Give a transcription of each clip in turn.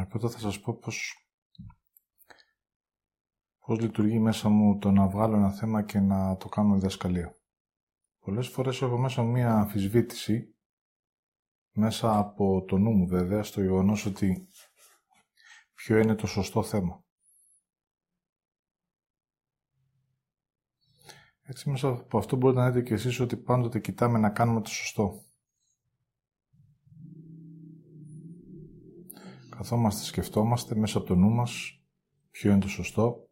Οπότε θα σας πω πώς, πώς λειτουργεί μέσα μου το να βγάλω ένα θέμα και να το κάνω διδασκαλία. Πολλές φορές έχω μέσα μία αμφισβήτηση, μέσα από το νου μου βέβαια, στο γεγονός ότι ποιο είναι το σωστό θέμα. Έτσι μέσα από αυτό μπορείτε να δείτε και εσείς ότι πάντοτε κοιτάμε να κάνουμε το σωστό. Καθόμαστε, σκεφτόμαστε μέσα από το νου μας ποιο είναι το σωστό,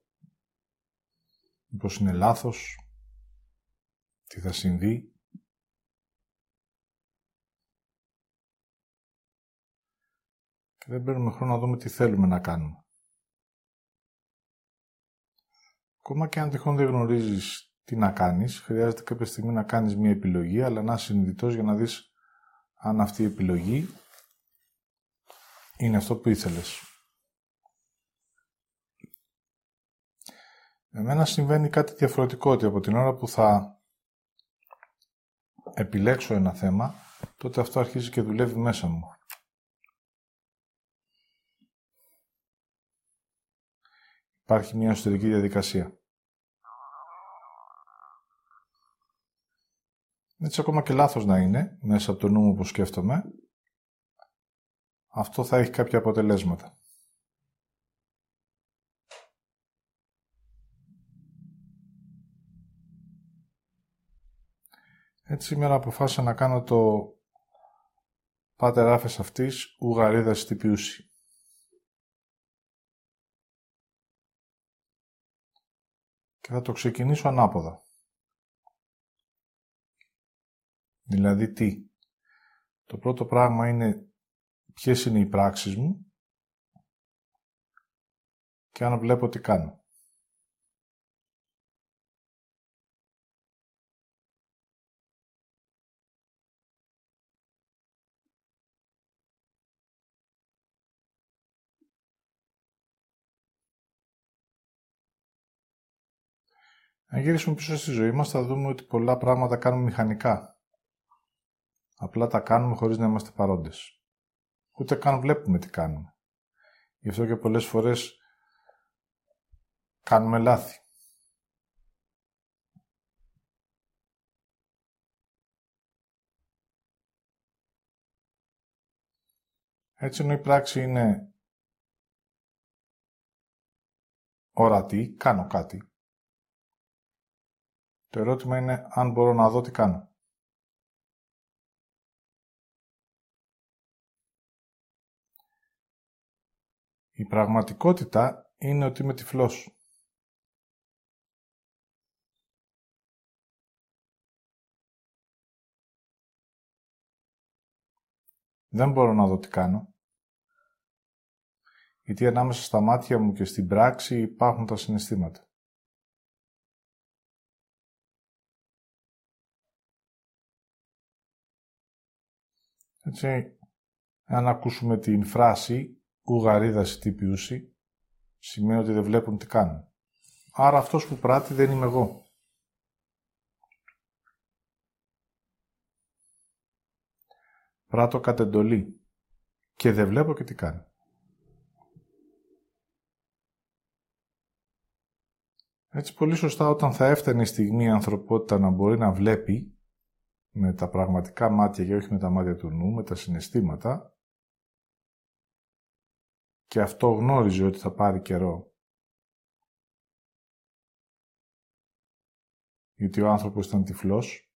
μήπως είναι λάθος, τι θα συμβεί. Και δεν παίρνουμε χρόνο να δούμε τι θέλουμε να κάνουμε. Ακόμα και αν τυχόν δεν γνωρίζεις τι να κάνεις, χρειάζεται κάποια στιγμή να κάνεις μια επιλογή, αλλά να συνειδητός για να δεις αν αυτή η επιλογή είναι αυτό που ήθελες. Εμένα συμβαίνει κάτι διαφορετικό, ότι από την ώρα που θα επιλέξω ένα θέμα, τότε αυτό αρχίζει και δουλεύει μέσα μου. Υπάρχει μια εσωτερική διαδικασία. Έτσι ακόμα και λάθος να είναι, μέσα από το νου μου που σκέφτομαι, αυτό θα έχει κάποια αποτελέσματα. Έτσι σήμερα αποφάσισα να κάνω το «Πάτερ άφες αυτής, ουγαρίδας στη πιούση». Και θα το ξεκινήσω ανάποδα. Δηλαδή τι; Το πρώτο πράγμα είναι ποιες είναι οι πράξεις μου και αν βλέπω τι κάνω. Αν γυρίσουμε πίσω στη ζωή μας θα δούμε ότι πολλά πράγματα κάνουμε μηχανικά. Απλά τα κάνουμε χωρίς να είμαστε παρόντες ούτε καν βλέπουμε τι κάνουμε. Γι' αυτό και πολλές φορές κάνουμε λάθη. Έτσι ενώ η πράξη είναι ορατή, κάνω κάτι. Το ερώτημα είναι αν μπορώ να δω τι κάνω. Η πραγματικότητα είναι ότι είμαι τυφλός. Δεν μπορώ να δω τι κάνω. Γιατί ανάμεσα στα μάτια μου και στην πράξη υπάρχουν τα συναισθήματα. Έτσι, αν ακούσουμε την φράση ουγαρίδας τύπιουσι, σημαίνει ότι δεν βλέπουν τι κάνουν. Άρα αυτός που πράττει δεν είμαι εγώ. Πράττω κατ' εντολή και δεν βλέπω και τι κάνει. Έτσι πολύ σωστά όταν θα έφτανε η στιγμή η ανθρωπότητα να μπορεί να βλέπει με τα πραγματικά μάτια και όχι με τα μάτια του νου, με τα συναισθήματα, και αυτό γνώριζε ότι θα πάρει καιρό. Γιατί ο άνθρωπος ήταν τυφλός.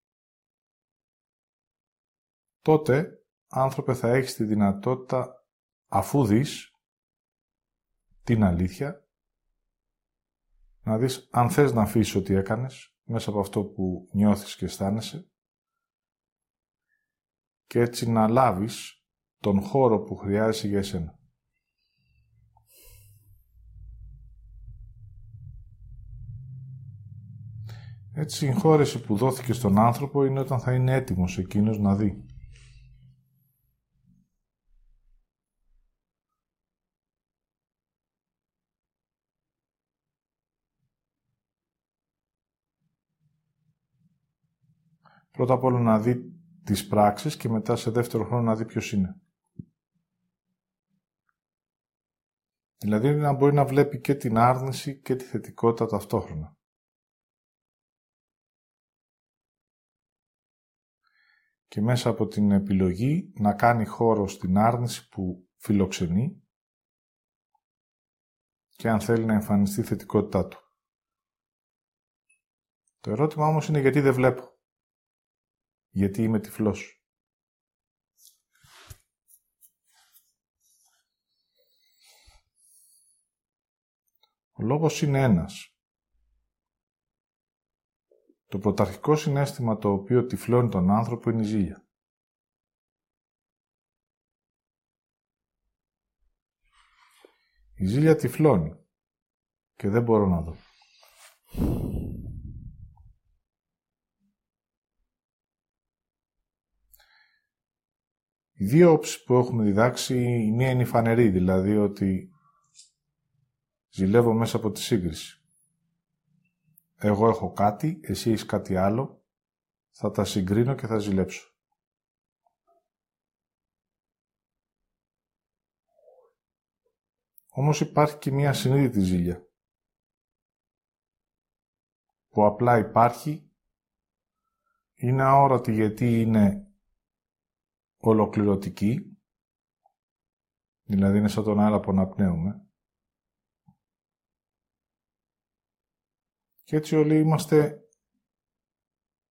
Τότε, άνθρωπε, θα έχεις τη δυνατότητα, αφού δεις την αλήθεια, να δεις αν θες να αφήσεις ό,τι έκανες, μέσα από αυτό που νιώθεις και αισθάνεσαι, και έτσι να λάβεις τον χώρο που χρειάζεσαι για εσένα. Έτσι η συγχώρεση που δόθηκε στον άνθρωπο είναι όταν θα είναι έτοιμος εκείνος να δει. Πρώτα απ' όλα να δει τις πράξεις και μετά σε δεύτερο χρόνο να δει ποιος είναι. Δηλαδή να μπορεί να βλέπει και την άρνηση και τη θετικότητα ταυτόχρονα. Και μέσα από την επιλογή να κάνει χώρο στην άρνηση που φιλοξενεί και αν θέλει να εμφανιστεί η θετικότητά του. Το ερώτημα όμως είναι γιατί δεν βλέπω. Γιατί είμαι τυφλός. Ο λόγος είναι ένας. Το πρωταρχικό συνέστημα το οποίο τυφλώνει τον άνθρωπο είναι η ζήλια. Η ζήλια τυφλώνει και δεν μπορώ να δω. Οι δύο όψεις που έχουμε διδάξει, η μία είναι η φανερή, δηλαδή ότι ζηλεύω μέσα από τη σύγκριση. Εγώ έχω κάτι, εσύ έχεις κάτι άλλο, θα τα συγκρίνω και θα ζηλέψω. Όμως υπάρχει και μία συνείδητη ζήλια, που απλά υπάρχει, είναι αόρατη γιατί είναι ολοκληρωτική, δηλαδή είναι σαν τον αέρα που αναπνέουμε, και έτσι όλοι είμαστε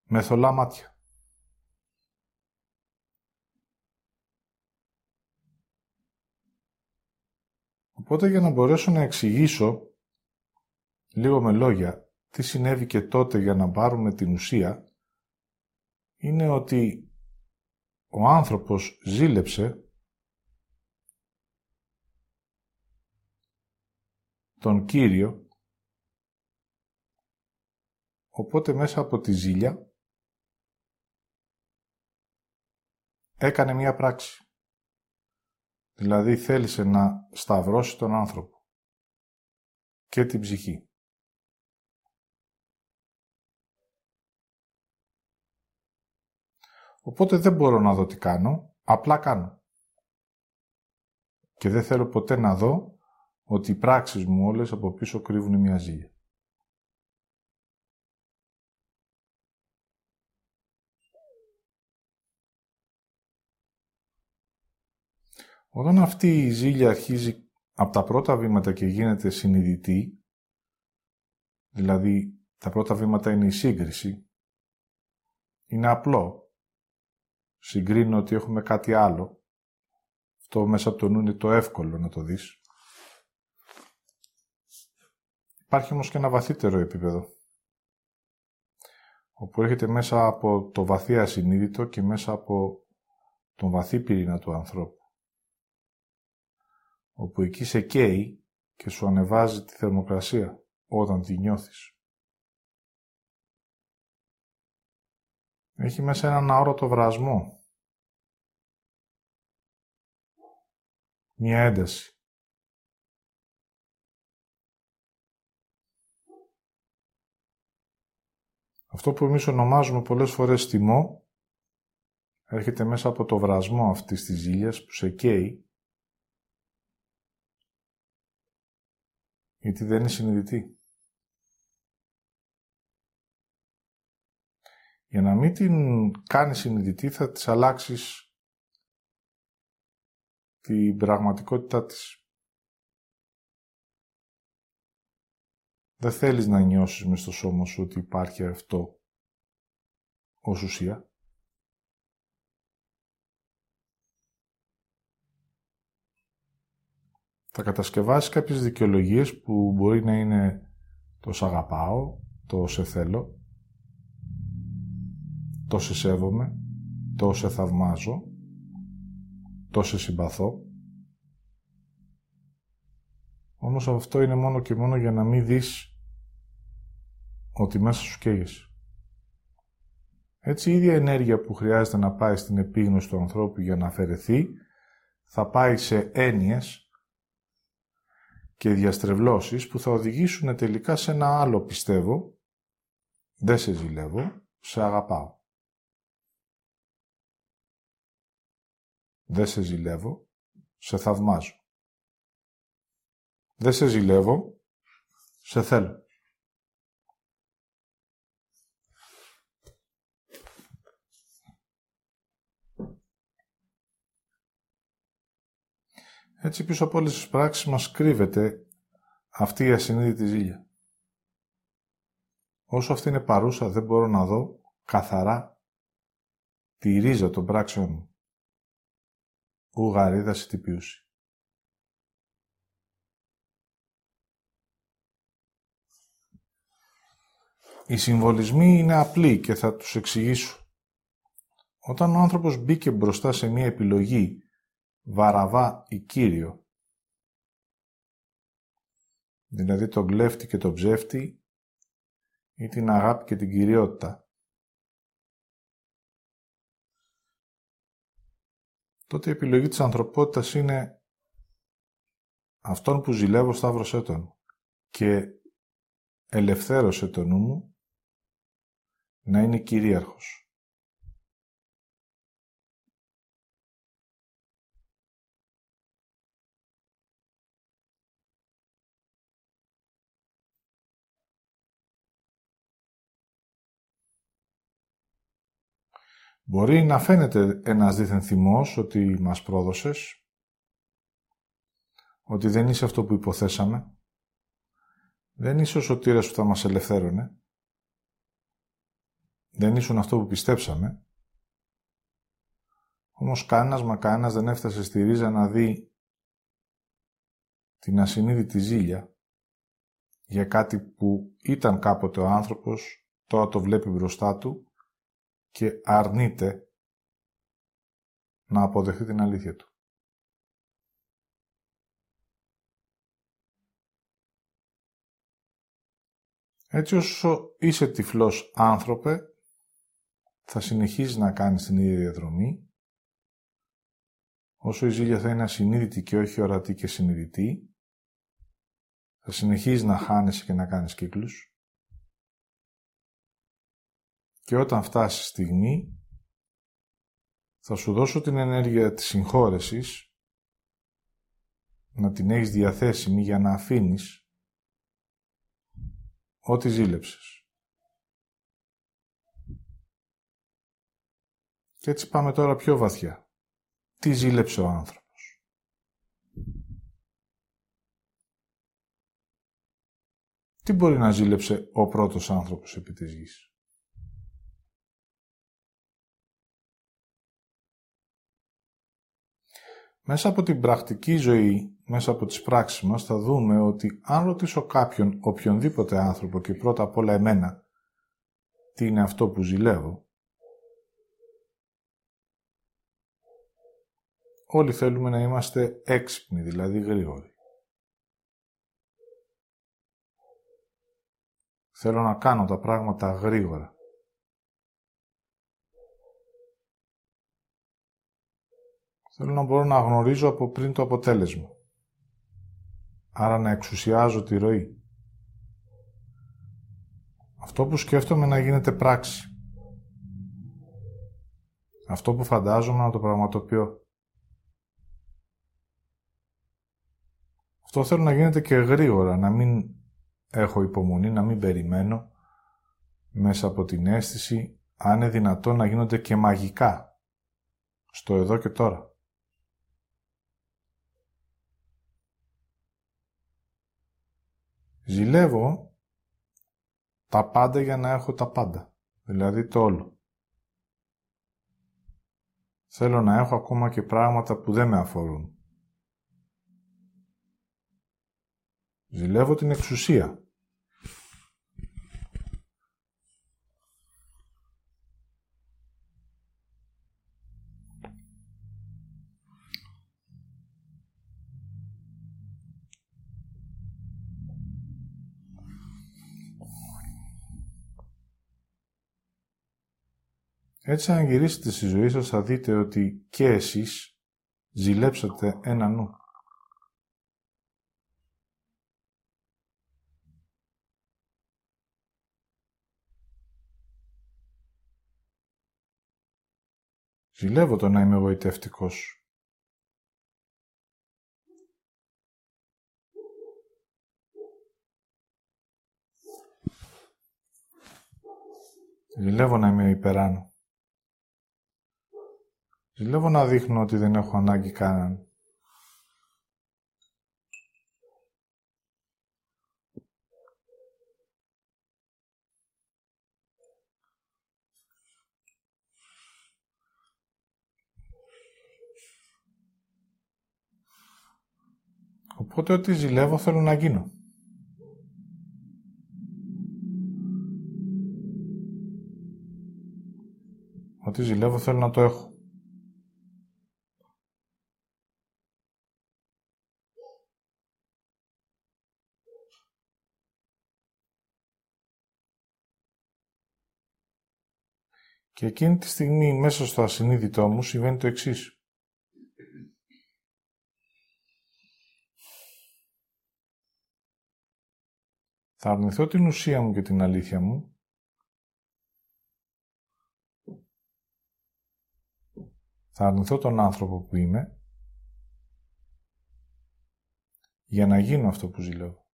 με θολά μάτια. Οπότε για να μπορέσω να εξηγήσω λίγο με λόγια τι συνέβη και τότε για να πάρουμε την ουσία, είναι ότι ο άνθρωπος ζήλεψε τον Κύριο, οπότε μέσα από τη ζήλια έκανε μία πράξη. Δηλαδή θέλησε να σταυρώσει τον άνθρωπο και την ψυχή. Οπότε δεν μπορώ να δω τι κάνω, απλά κάνω. Και δεν θέλω ποτέ να δω ότι οι πράξεις μου όλες από πίσω κρύβουν μια ζήλια. Όταν αυτή η ζήλια αρχίζει από τα πρώτα βήματα και γίνεται συνειδητή, δηλαδή τα πρώτα βήματα είναι η σύγκριση, είναι απλό. Συγκρίνω ότι έχουμε κάτι άλλο. Αυτό μέσα από το νου είναι το εύκολο να το δεις. Υπάρχει όμως και ένα βαθύτερο επίπεδο, όπου έρχεται μέσα από το βαθύ ασυνείδητο και μέσα από τον βαθύ πυρήνα του ανθρώπου όπου εκεί σε καίει και σου ανεβάζει τη θερμοκρασία όταν τη νιώθεις. Έχει μέσα έναν αόρατο βρασμό. Μια ένταση. Αυτό που εμείς ονομάζουμε πολλές φορές τιμό έρχεται μέσα από το βρασμό αυτής της ζήλιας που σε καίει γιατί δεν είναι συνειδητή. Για να μην την κάνεις συνειδητή θα της αλλάξεις την πραγματικότητά της. Δεν θέλεις να νιώσεις μες στο σώμα σου ότι υπάρχει αυτό ως ουσία. Θα κατασκευάσεις κάποιες δικαιολογίες που μπορεί να είναι το «σ' αγαπάω», το «σε θέλω», το «σε σέβομαι», το «σε θαυμάζω», το «σε συμπαθώ». Όμως αυτό είναι μόνο και μόνο για να μην δεις ότι μέσα σου καίγεσαι. Έτσι η ίδια ενέργεια που χρειάζεται να πάει στην επίγνωση του ανθρώπου για να αφαιρεθεί, θα πάει σε έννοιες και διαστρεβλώσεις που θα οδηγήσουν τελικά σε ένα άλλο πιστεύω, δεν σε ζηλεύω, σε αγαπάω. Δεν σε ζηλεύω, σε θαυμάζω. Δεν σε ζηλεύω, σε θέλω. Έτσι πίσω από όλες τις πράξεις μας κρύβεται αυτή η ασυνείδητη ζήλια. Όσο αυτή είναι παρούσα δεν μπορώ να δω καθαρά τη ρίζα των πράξεων μου. Ουγαρίδας τυπιούση. Οι συμβολισμοί είναι απλοί και θα τους εξηγήσω. Όταν ο άνθρωπος μπήκε μπροστά σε μία επιλογή Βαραβά ή Κύριο. Δηλαδή τον κλέφτη και τον ψεύτη ή την αγάπη και την κυριότητα. Τότε η επιλογή της ανθρωπότητας είναι αυτόν που ζηλεύω σταύρωσέ τον και ελευθέρωσε το νου μου να είναι κυρίαρχος. Μπορεί να φαίνεται ένας δίθεν θυμός ότι μας πρόδωσες, ότι δεν είσαι αυτό που υποθέσαμε, δεν είσαι ο σωτήρας που θα μας ελευθέρωνε, δεν ήσουν αυτό που πιστέψαμε, όμως κανένας μα κανένας δεν έφτασε στη ρίζα να δει την ασυνείδητη ζήλια για κάτι που ήταν κάποτε ο άνθρωπος, τώρα το βλέπει μπροστά του και αρνείται να αποδεχτεί την αλήθεια του. Έτσι όσο είσαι τυφλός άνθρωπε, θα συνεχίζεις να κάνεις την ίδια διαδρομή, όσο η ζήλια θα είναι ασυνείδητη και όχι ορατή και συνειδητή, θα συνεχίζεις να χάνεσαι και να κάνεις κύκλους, και όταν φτάσει στιγμή θα σου δώσω την ενέργεια της συγχώρεσης να την έχεις διαθέσιμη για να αφήνεις ό,τι ζήλεψες. Και έτσι πάμε τώρα πιο βαθιά. Τι ζήλεψε ο άνθρωπος. Τι μπορεί να ζήλεψε ο πρώτος άνθρωπος επί της γης; Μέσα από την πρακτική ζωή, μέσα από τις πράξεις μας, θα δούμε ότι αν ρωτήσω κάποιον, οποιονδήποτε άνθρωπο και πρώτα απ' όλα εμένα, τι είναι αυτό που ζηλεύω, όλοι θέλουμε να είμαστε έξυπνοι, δηλαδή γρήγοροι. Θέλω να κάνω τα πράγματα γρήγορα. Θέλω να μπορώ να γνωρίζω από πριν το αποτέλεσμα. Άρα να εξουσιάζω τη ροή. Αυτό που σκέφτομαι να γίνεται πράξη. Αυτό που φαντάζομαι να το πραγματοποιώ. Αυτό θέλω να γίνεται και γρήγορα, να μην έχω υπομονή, να μην περιμένω μέσα από την αίσθηση, αν είναι δυνατόν να γίνονται και μαγικά, στο εδώ και τώρα. Ζηλεύω τα πάντα για να έχω τα πάντα. Δηλαδή το όλο. Θέλω να έχω ακόμα και πράγματα που δεν με αφορούν. Ζηλεύω την εξουσία. Έτσι, αν γυρίσετε στη ζωή σας, θα δείτε ότι και εσείς ζηλέψατε ένα νου. Ζηλεύω το να είμαι εγωιτευτικός. Ζηλεύω να είμαι υπεράνω. Ζηλεύω να δείχνω ότι δεν έχω ανάγκη κανέναν. Οπότε ό,τι ζηλεύω θέλω να γίνω. Ό,τι ζηλεύω θέλω να το έχω. Και εκείνη τη στιγμή μέσα στο ασυνείδητό μου συμβαίνει το εξής. Θα αρνηθώ την ουσία μου και την αλήθεια μου θα αρνηθώ τον άνθρωπο που είμαι για να γίνω αυτό που ζηλεύω.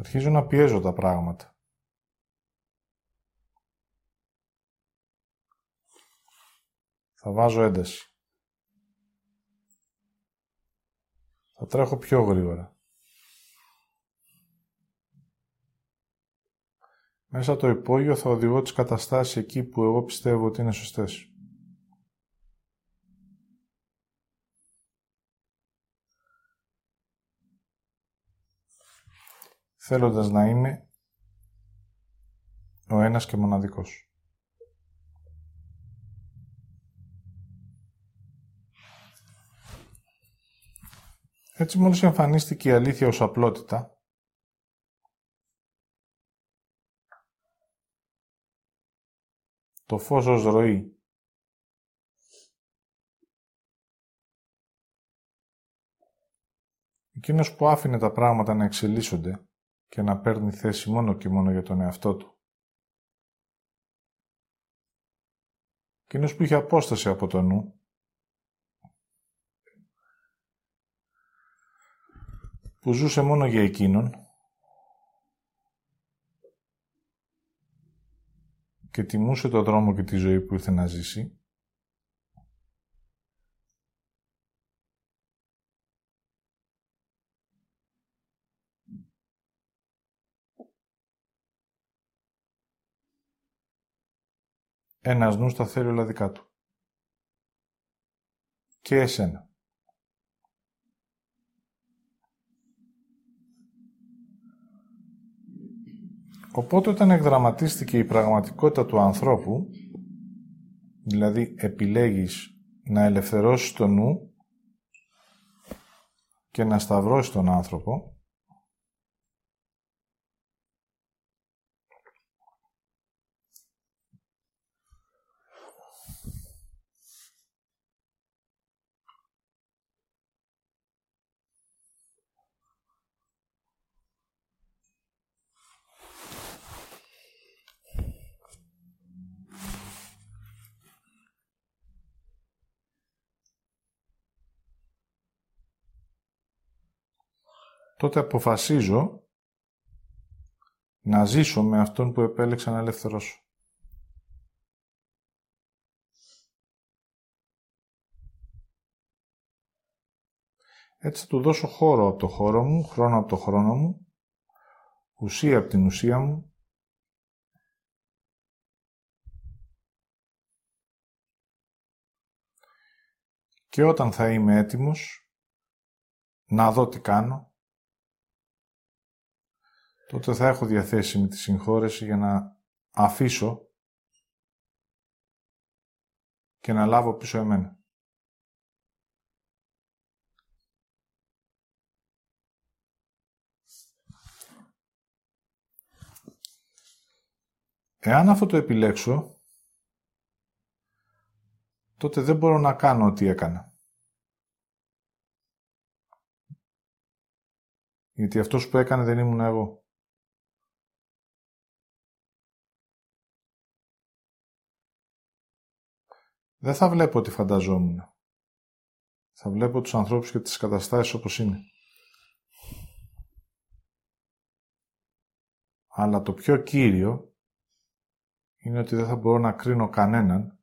Αρχίζω να πιέζω τα πράγματα. Θα βάζω ένταση. Θα τρέχω πιο γρήγορα. Μέσα το υπόγειο θα οδηγώ τις καταστάσεις εκεί που εγώ πιστεύω ότι είναι σωστές. Θέλοντας να είμαι ο ένας και μοναδικός. Έτσι μόλις εμφανίστηκε η αλήθεια ως απλότητα, το φως ως ροή. Εκείνος που άφηνε τα πράγματα να εξελίσσονται και να παίρνει θέση μόνο και μόνο για τον εαυτό του. Εκείνος που είχε απόσταση από το νου, που ζούσε μόνο για εκείνον. Και τιμούσε το δρόμο και τη ζωή που ήρθε να ζήσει, ένας νους τα θέλει όλα δικά του. Και εσένα. Οπότε όταν εκδραματίστηκε η πραγματικότητα του ανθρώπου, δηλαδή επιλέγεις να ελευθερώσεις το νου και να σταυρώσεις τον άνθρωπο, τότε αποφασίζω να ζήσω με αυτόν που επέλεξα να ελευθερώσω. Έτσι θα του δώσω χώρο από το χώρο μου, χρόνο από το χρόνο μου, ουσία από την ουσία μου, και όταν θα είμαι έτοιμος να δω τι κάνω, τότε θα έχω διαθέσιμη τη συγχώρεση για να αφήσω και να λάβω πίσω εμένα. Εάν αυτό το επιλέξω, τότε δεν μπορώ να κάνω ό,τι έκανα. Γιατί αυτός που έκανε δεν ήμουν εγώ. Δεν θα βλέπω ό,τι φανταζόμουν. Θα βλέπω τους ανθρώπους και τις καταστάσεις όπως είναι. αλλά το πιο κύριο είναι ότι δεν θα μπορώ να κρίνω κανέναν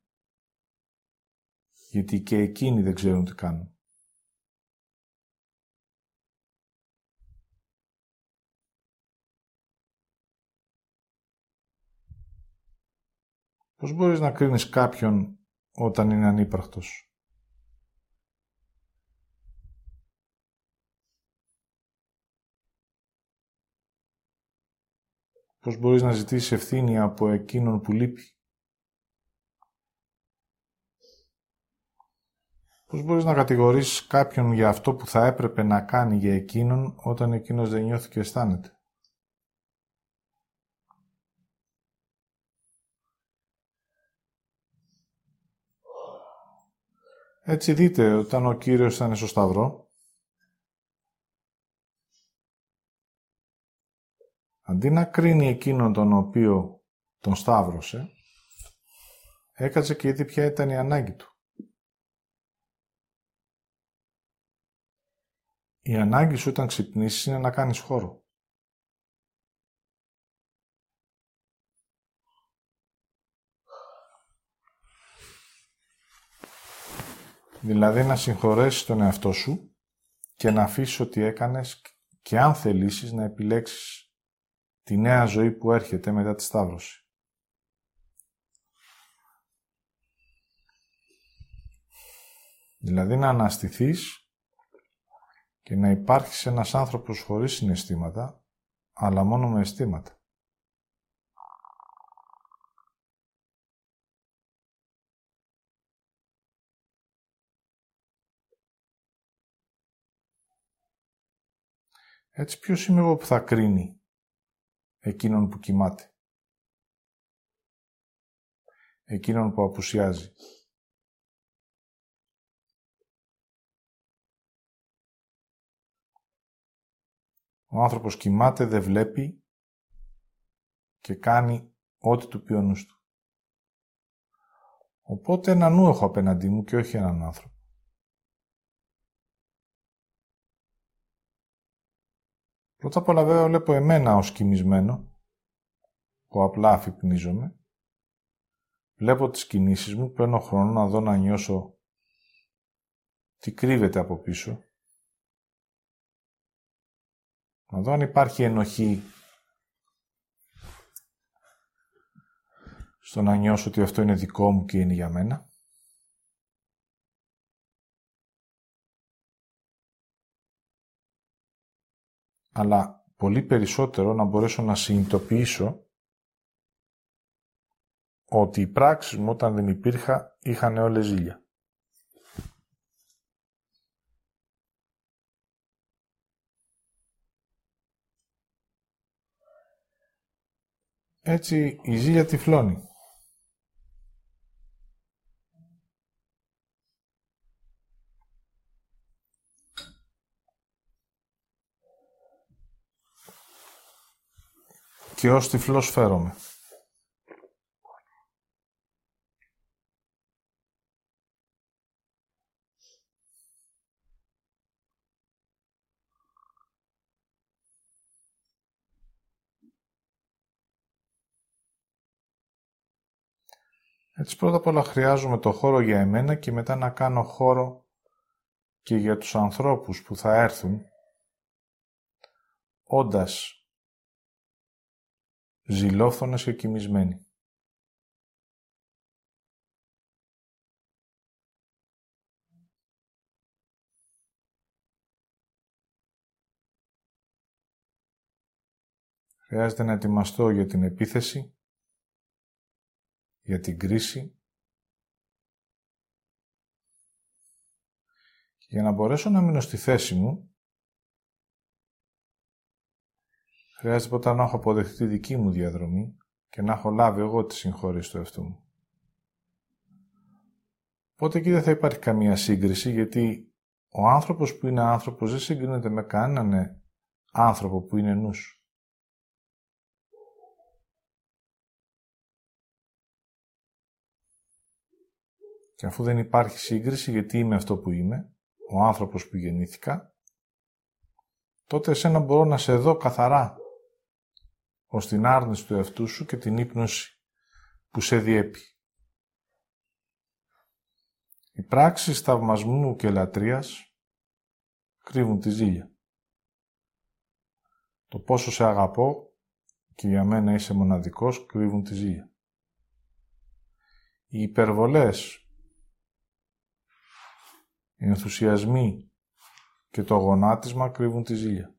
γιατί και εκείνοι δεν ξέρουν τι κάνουν. Πώς μπορείς να κρίνεις κάποιον όταν είναι ανύπαρκτος. Πώς μπορείς να ζητήσεις ευθύνη από εκείνον που λείπει; Πώς μπορείς να κατηγορήσεις κάποιον για αυτό που θα έπρεπε να κάνει για εκείνον όταν εκείνος δεν νιώθει και αισθάνεται; Έτσι δείτε, όταν ο Κύριος ήταν στο Σταυρό, αντί να κρίνει εκείνον τον οποίο τον σταύρωσε, έκατσε και είδε ποια ήταν η ανάγκη του. Η ανάγκη σου όταν ξυπνήσεις είναι να κάνεις χώρο. Δηλαδή να συγχωρέσεις τον εαυτό σου και να αφήσεις ό,τι έκανες και αν θελήσεις να επιλέξεις τη νέα ζωή που έρχεται μετά τη Σταύρωση. Δηλαδή να αναστηθείς και να υπάρχεις ένας άνθρωπος χωρίς συναισθήματα, αλλά μόνο με αισθήματα. Έτσι ποιος είμαι εγώ που θα κρίνει εκείνον που κοιμάται; Εκείνον που απουσιάζει. Ο άνθρωπος κοιμάται, δεν βλέπει και κάνει ό,τι του πει ο νους του. Οπότε ένα νου έχω απέναντί μου και όχι έναν άνθρωπο. Πρώτα απ' όλα βέβαια βλέπω εμένα ως κοιμισμένο, που απλά αφυπνίζομαι. Βλέπω τις κινήσεις μου, παίρνω χρόνο να δω να νιώσω τι κρύβεται από πίσω. Να δω αν υπάρχει ενοχή στο να νιώσω ότι αυτό είναι δικό μου και είναι για μένα. Αλλά πολύ περισσότερο να μπορέσω να συνειδητοποιήσω ότι οι πράξεις μου όταν δεν υπήρχα είχαν όλες ζήλια. Έτσι η ζήλια τυφλώνει. Και ως τυφλός φέρομαι. Έτσι πρώτα απ' όλα χρειάζομαι το χώρο για εμένα και μετά να κάνω χώρο και για τους ανθρώπους που θα έρθουν όντας ζηλόφθονες και κοιμισμένοι. Χρειάζεται να ετοιμαστώ για την επίθεση, για την κρίση και για να μπορέσω να μείνω στη θέση μου Χρειάζεται πρώτα να έχω αποδεχτεί τη δική μου διαδρομή και να έχω λάβει εγώ τη συγχώρηση του εαυτού μου. Οπότε εκεί δεν θα υπάρχει καμία σύγκριση γιατί ο άνθρωπος που είναι άνθρωπος δεν συγκρίνεται με κανέναν άνθρωπο που είναι νους. Και αφού δεν υπάρχει σύγκριση γιατί είμαι αυτό που είμαι, ο άνθρωπος που γεννήθηκα, τότε εσένα μπορώ να σε δω καθαρά ως την άρνηση του εαυτού σου και την ύπνωση που σε διέπει. Οι πράξεις θαυμασμού και λατρείας κρύβουν τη ζήλια. Το πόσο σε αγαπώ και για μένα είσαι μοναδικός κρύβουν τη ζήλια. Οι υπερβολές, οι ενθουσιασμοί και το γονάτισμα κρύβουν τη ζήλια.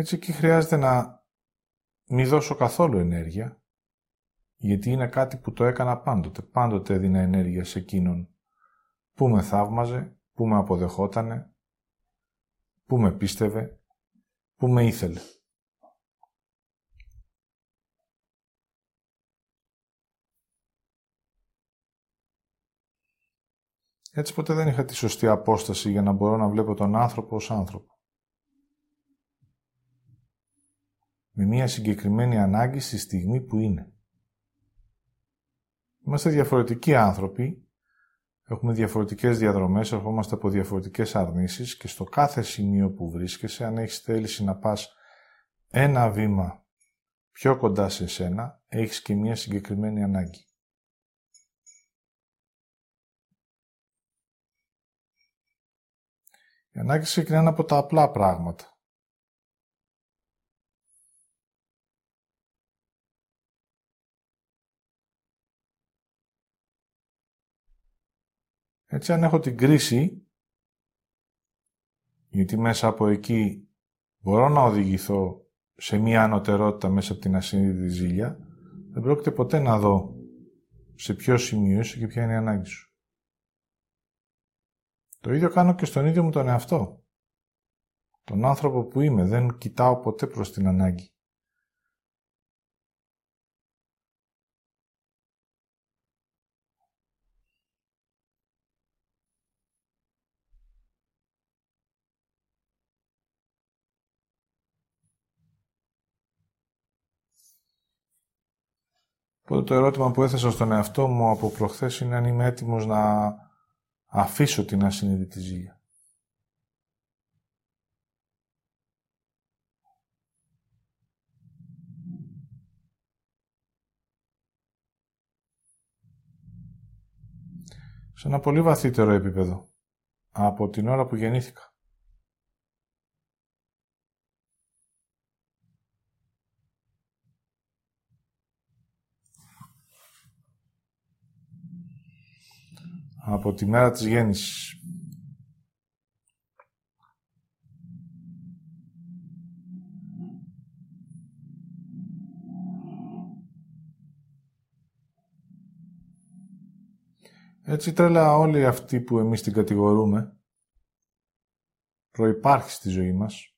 Έτσι εκεί χρειάζεται να μην δώσω καθόλου ενέργεια, γιατί είναι κάτι που το έκανα πάντοτε. Πάντοτε έδινα ενέργεια σε εκείνον που με θαύμαζε, που με αποδεχότανε, που με πίστευε, που με ήθελε. Έτσι ποτέ δεν είχα τη σωστή απόσταση για να μπορώ να βλέπω τον άνθρωπο ως άνθρωπο. Με μία συγκεκριμένη ανάγκη στη στιγμή που είναι. Είμαστε διαφορετικοί άνθρωποι, έχουμε διαφορετικές διαδρομές, ερχόμαστε από διαφορετικές αρνήσεις και στο κάθε σημείο που βρίσκεσαι, αν έχεις θέληση να πας ένα βήμα πιο κοντά σε σένα, έχεις και μία συγκεκριμένη ανάγκη. Η ανάγκη ξεκινάει από τα απλά πράγματα. Έτσι, αν έχω την κρίση, γιατί μέσα από εκεί μπορώ να οδηγηθώ σε μία ανωτερότητα μέσα από την ασύνδετη ζήλια, δεν πρόκειται ποτέ να δω σε ποιο σημείο είσαι και ποια είναι η ανάγκη σου. Το ίδιο κάνω και στον ίδιο μου τον εαυτό. Τον άνθρωπο που είμαι, δεν κοιτάω ποτέ προς την ανάγκη. Οπότε το ερώτημα που έθεσα στον εαυτό μου από προχθές είναι αν είμαι έτοιμος να αφήσω την ασυνείδητη ζήλια. Σε ένα πολύ βαθύτερο επίπεδο από την ώρα που γεννήθηκα. Από τη μέρα της γέννησης. Έτσι τρέλα όλοι αυτοί που εμείς την κατηγορούμε προϋπάρχει στη ζωή μας.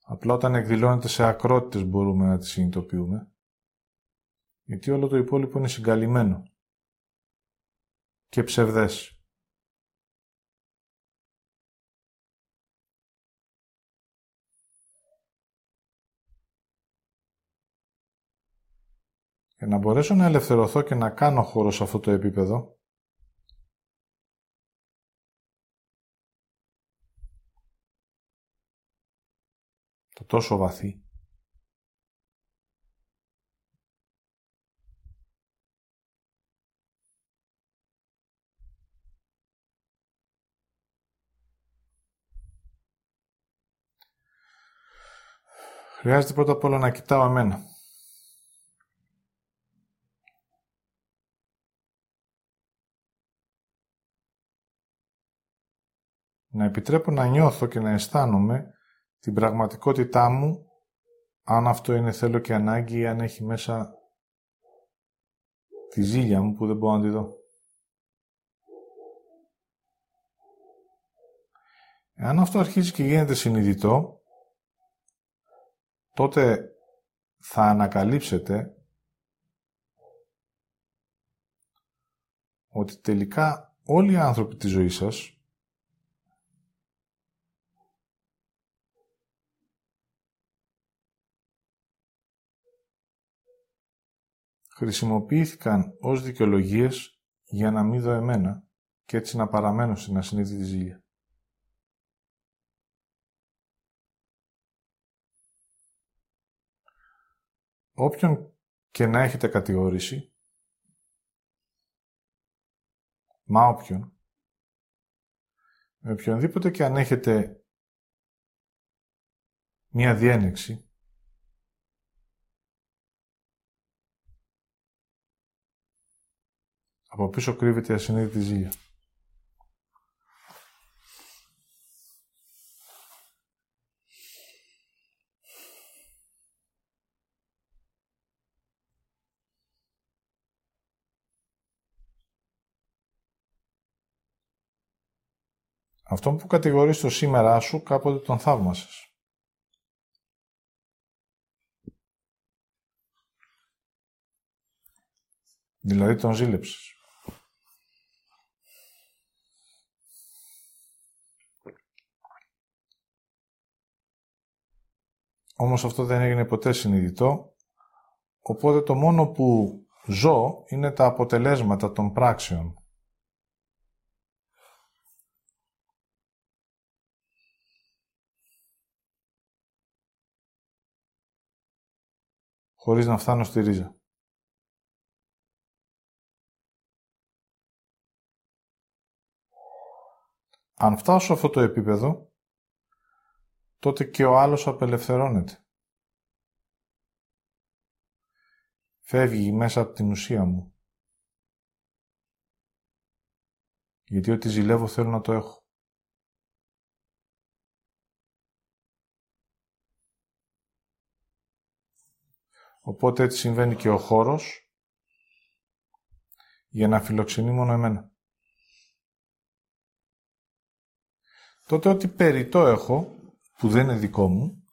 Απλά όταν εκδηλώνεται σε ακρότητες μπορούμε να τις συνειδητοποιούμε. Γιατί όλο το υπόλοιπο είναι συγκαλυμμένο και ψευδές. Για να μπορέσω να ελευθερωθώ και να κάνω χώρο σε αυτό το επίπεδο, το τόσο βαθύ, Χρειάζεται πρώτα απ' όλα να κοιτάω εμένα. Να επιτρέπω να νιώθω και να αισθάνομαι την πραγματικότητά μου, αν αυτό είναι θέλω και ανάγκη ή αν έχει μέσα τη ζήλια μου που δεν μπορώ να τη δω. Εάν αυτό αρχίζει και γίνεται συνειδητό, τότε θα ανακαλύψετε ότι τελικά όλοι οι άνθρωποι της ζωής σας χρησιμοποιήθηκαν ως δικαιολογίες για να μην δω εμένα και έτσι να παραμένω στην ασυνείδητη ζήλια. Όποιον και να έχετε κατηγορήσει, μα όποιον, με οποιονδήποτε και αν έχετε μία διένεξη, από πίσω κρύβεται η ασυνείδητη ζήλια. Αυτό που κατηγορείς το σήμερά σου, κάποτε τον θαύμασες. Δηλαδή τον ζήλεψες. Όμως αυτό δεν έγινε ποτέ συνειδητό, οπότε το μόνο που ζω είναι τα αποτελέσματα των πράξεων. Χωρίς να φτάνω στη ρίζα. Αν φτάσω σε αυτό το επίπεδο, τότε και ο άλλος απελευθερώνεται. Φεύγει μέσα από την ουσία μου. Γιατί ό,τι ζηλεύω θέλω να το έχω. Οπότε έτσι συμβαίνει και ο χώρος για να φιλοξενεί μόνο εμένα. Τότε ό,τι περιττό έχω, που δεν είναι δικό μου,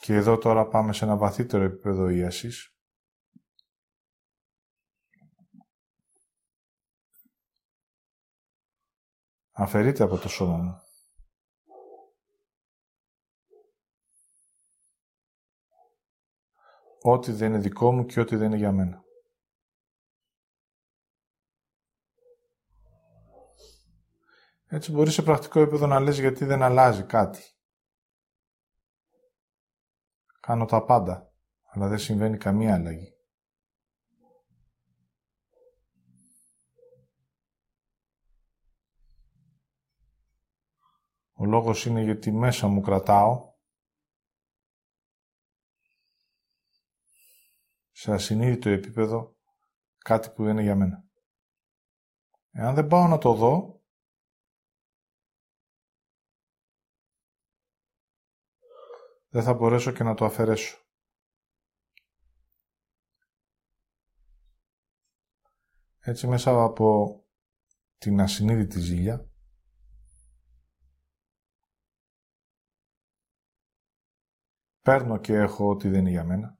και εδώ τώρα πάμε σε ένα βαθύτερο επίπεδο ίασης, αφαιρείται από το σώμα μου. Ό,τι δεν είναι δικό μου και ό,τι δεν είναι για μένα. Έτσι μπορεί σε πρακτικό επίπεδο να λες γιατί δεν αλλάζει κάτι. Κάνω τα πάντα, αλλά δεν συμβαίνει καμία αλλαγή. Ο λόγος είναι γιατί μέσα μου κρατάω σε ασυνείδητο επίπεδο κάτι που δεν είναι για μένα. Εάν δεν πάω να το δω, δεν θα μπορέσω και να το αφαιρέσω. Έτσι μέσα από την ασυνείδητη ζήλια, παίρνω και έχω ό,τι δεν είναι για μένα.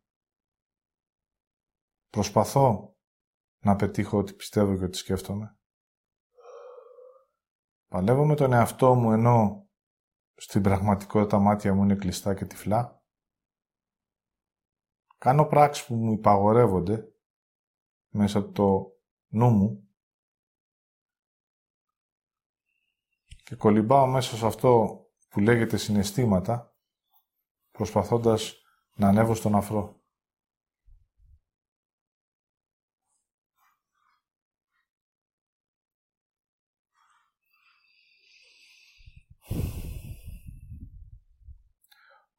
Προσπαθώ να πετύχω ό,τι πιστεύω και ό,τι σκέφτομαι. Παλεύω με τον εαυτό μου ενώ στην πραγματικότητα μάτια μου είναι κλειστά και τυφλά. Κάνω πράξεις που μου υπαγορεύονται μέσα από το νου μου και κολυμπάω μέσα σε αυτό που λέγεται συναισθήματα προσπαθώντας να ανέβω στον αφρό.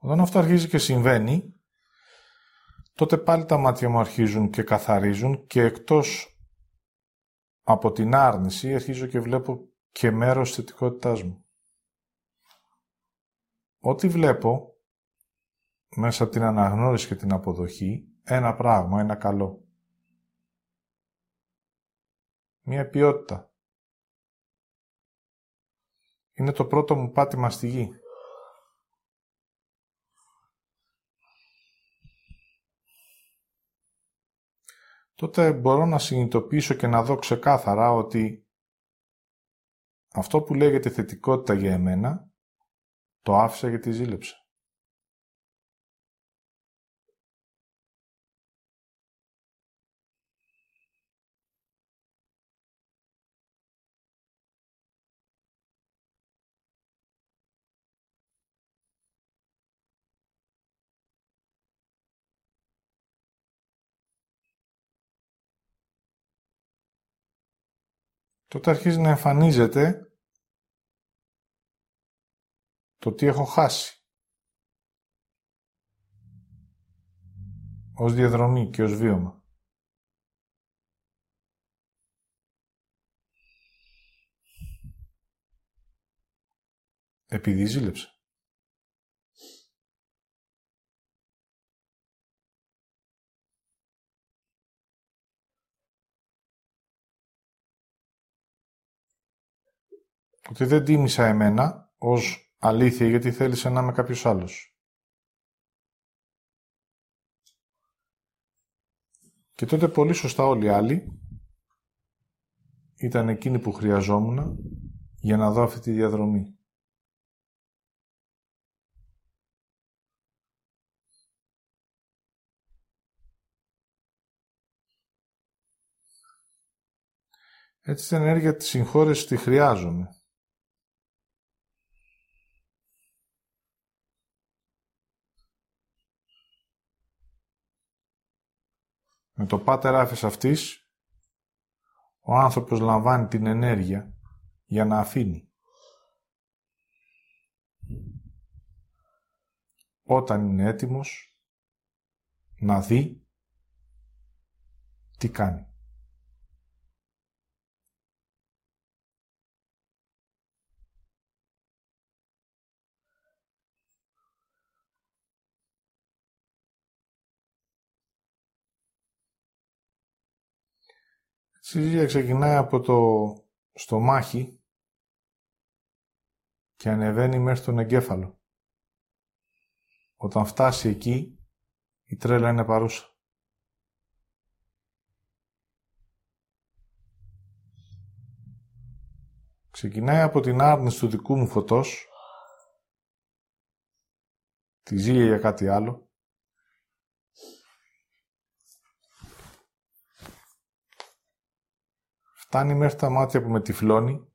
Όταν αυτό αρχίζει και συμβαίνει, τότε πάλι τα μάτια μου αρχίζουν και καθαρίζουν και εκτός από την άρνηση αρχίζω και βλέπω και μέρος της θετικότητάς μου. Ό,τι βλέπω μέσα από την αναγνώριση και την αποδοχή, ένα πράγμα, ένα καλό. Μία ποιότητα. Είναι το πρώτο μου πάτημα στη γη. Τότε μπορώ να συνειδητοποιήσω και να δω ξεκάθαρα ότι αυτό που λέγεται θετικότητα για εμένα, το άφησα γιατί ζήλεψα. Τότε αρχίζει να εμφανίζεται το τι έχω χάσει. Ως διαδρομή και ως βίωμα. Επειδή ζήλεψα. Ότι δεν τίμησα εμένα ως αλήθεια γιατί θέλησε να είμαι κάποιος άλλος. Και τότε πολύ σωστά όλοι οι άλλοι ήταν εκείνοι που χρειαζόμουν για να δω αυτή τη διαδρομή. Έτσι την ενέργεια της συγχώρεσης τη χρειάζομαι. Με το πάτερ άφης αυτής, ο άνθρωπος λαμβάνει την ενέργεια για να αφήνει. Όταν είναι έτοιμος να δει τι κάνει. Συζήτηση ξεκινάει από το στομάχι και ανεβαίνει μέχρι τον εγκέφαλο. Όταν φτάσει εκεί, η τρέλα είναι παρούσα. Ξεκινάει από την άρνηση του δικού μου φωτός, τη ζήλια για κάτι άλλο, Φτάνει μέχρι τα μάτια που με τυφλώνει.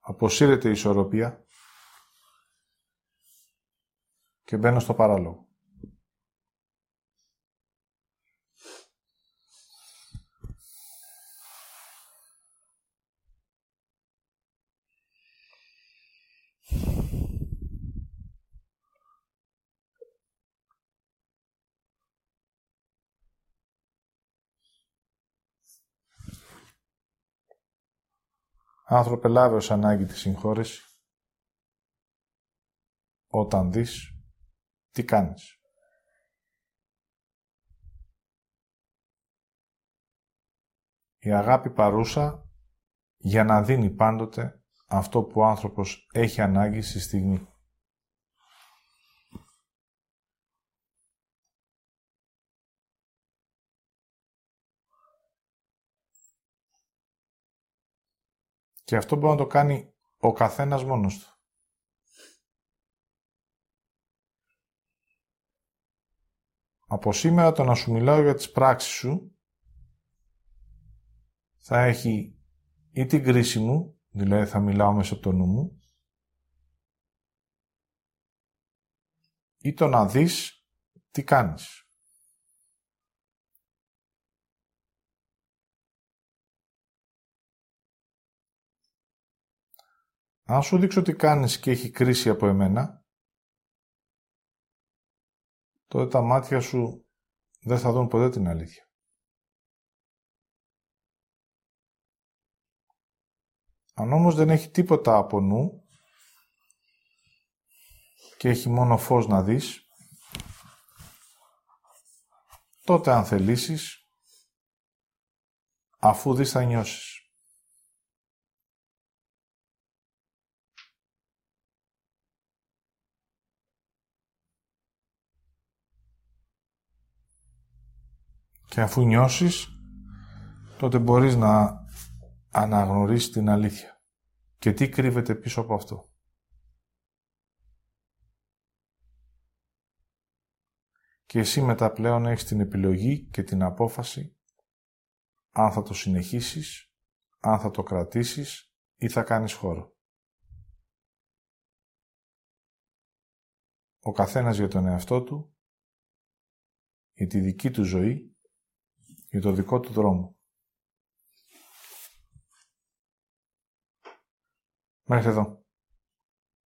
Αποσύρεται η ισορροπία και μπαίνω στο παράλογο. Άνθρωπε, λάβε ως ανάγκη τη συγχώρεση. Όταν δεις, τι κάνεις. Η αγάπη παρούσα για να δίνει πάντοτε αυτό που ο άνθρωπος έχει ανάγκη στη στιγμή. Και αυτό μπορεί να το κάνει ο καθένας μόνος του. Από σήμερα το να σου μιλάω για τις πράξεις σου θα έχει ή την κρίση μου, δηλαδή θα μιλάω μέσα από το νου μου, ή το να δεις τι κάνεις. Αν σου δείξω τι κάνεις και έχει κρίση από εμένα, τότε τα μάτια σου δεν θα δουν ποτέ την αλήθεια. Αν όμως δεν έχει τίποτα από νου και έχει μόνο φως να δεις, τότε αν θελήσεις, αφού δεις θα νιώσεις. Και αφού νιώσεις, τότε μπορείς να αναγνωρίσεις την αλήθεια. Και τι κρύβεται πίσω από αυτό. Και εσύ μετά πλέον έχεις την επιλογή και την απόφαση αν θα το συνεχίσεις, αν θα το κρατήσεις ή θα κάνεις χώρο. ο καθένας για τον εαυτό του, για τη δική του ζωή, για το δικό του δρόμο. Μέχρι εδώ.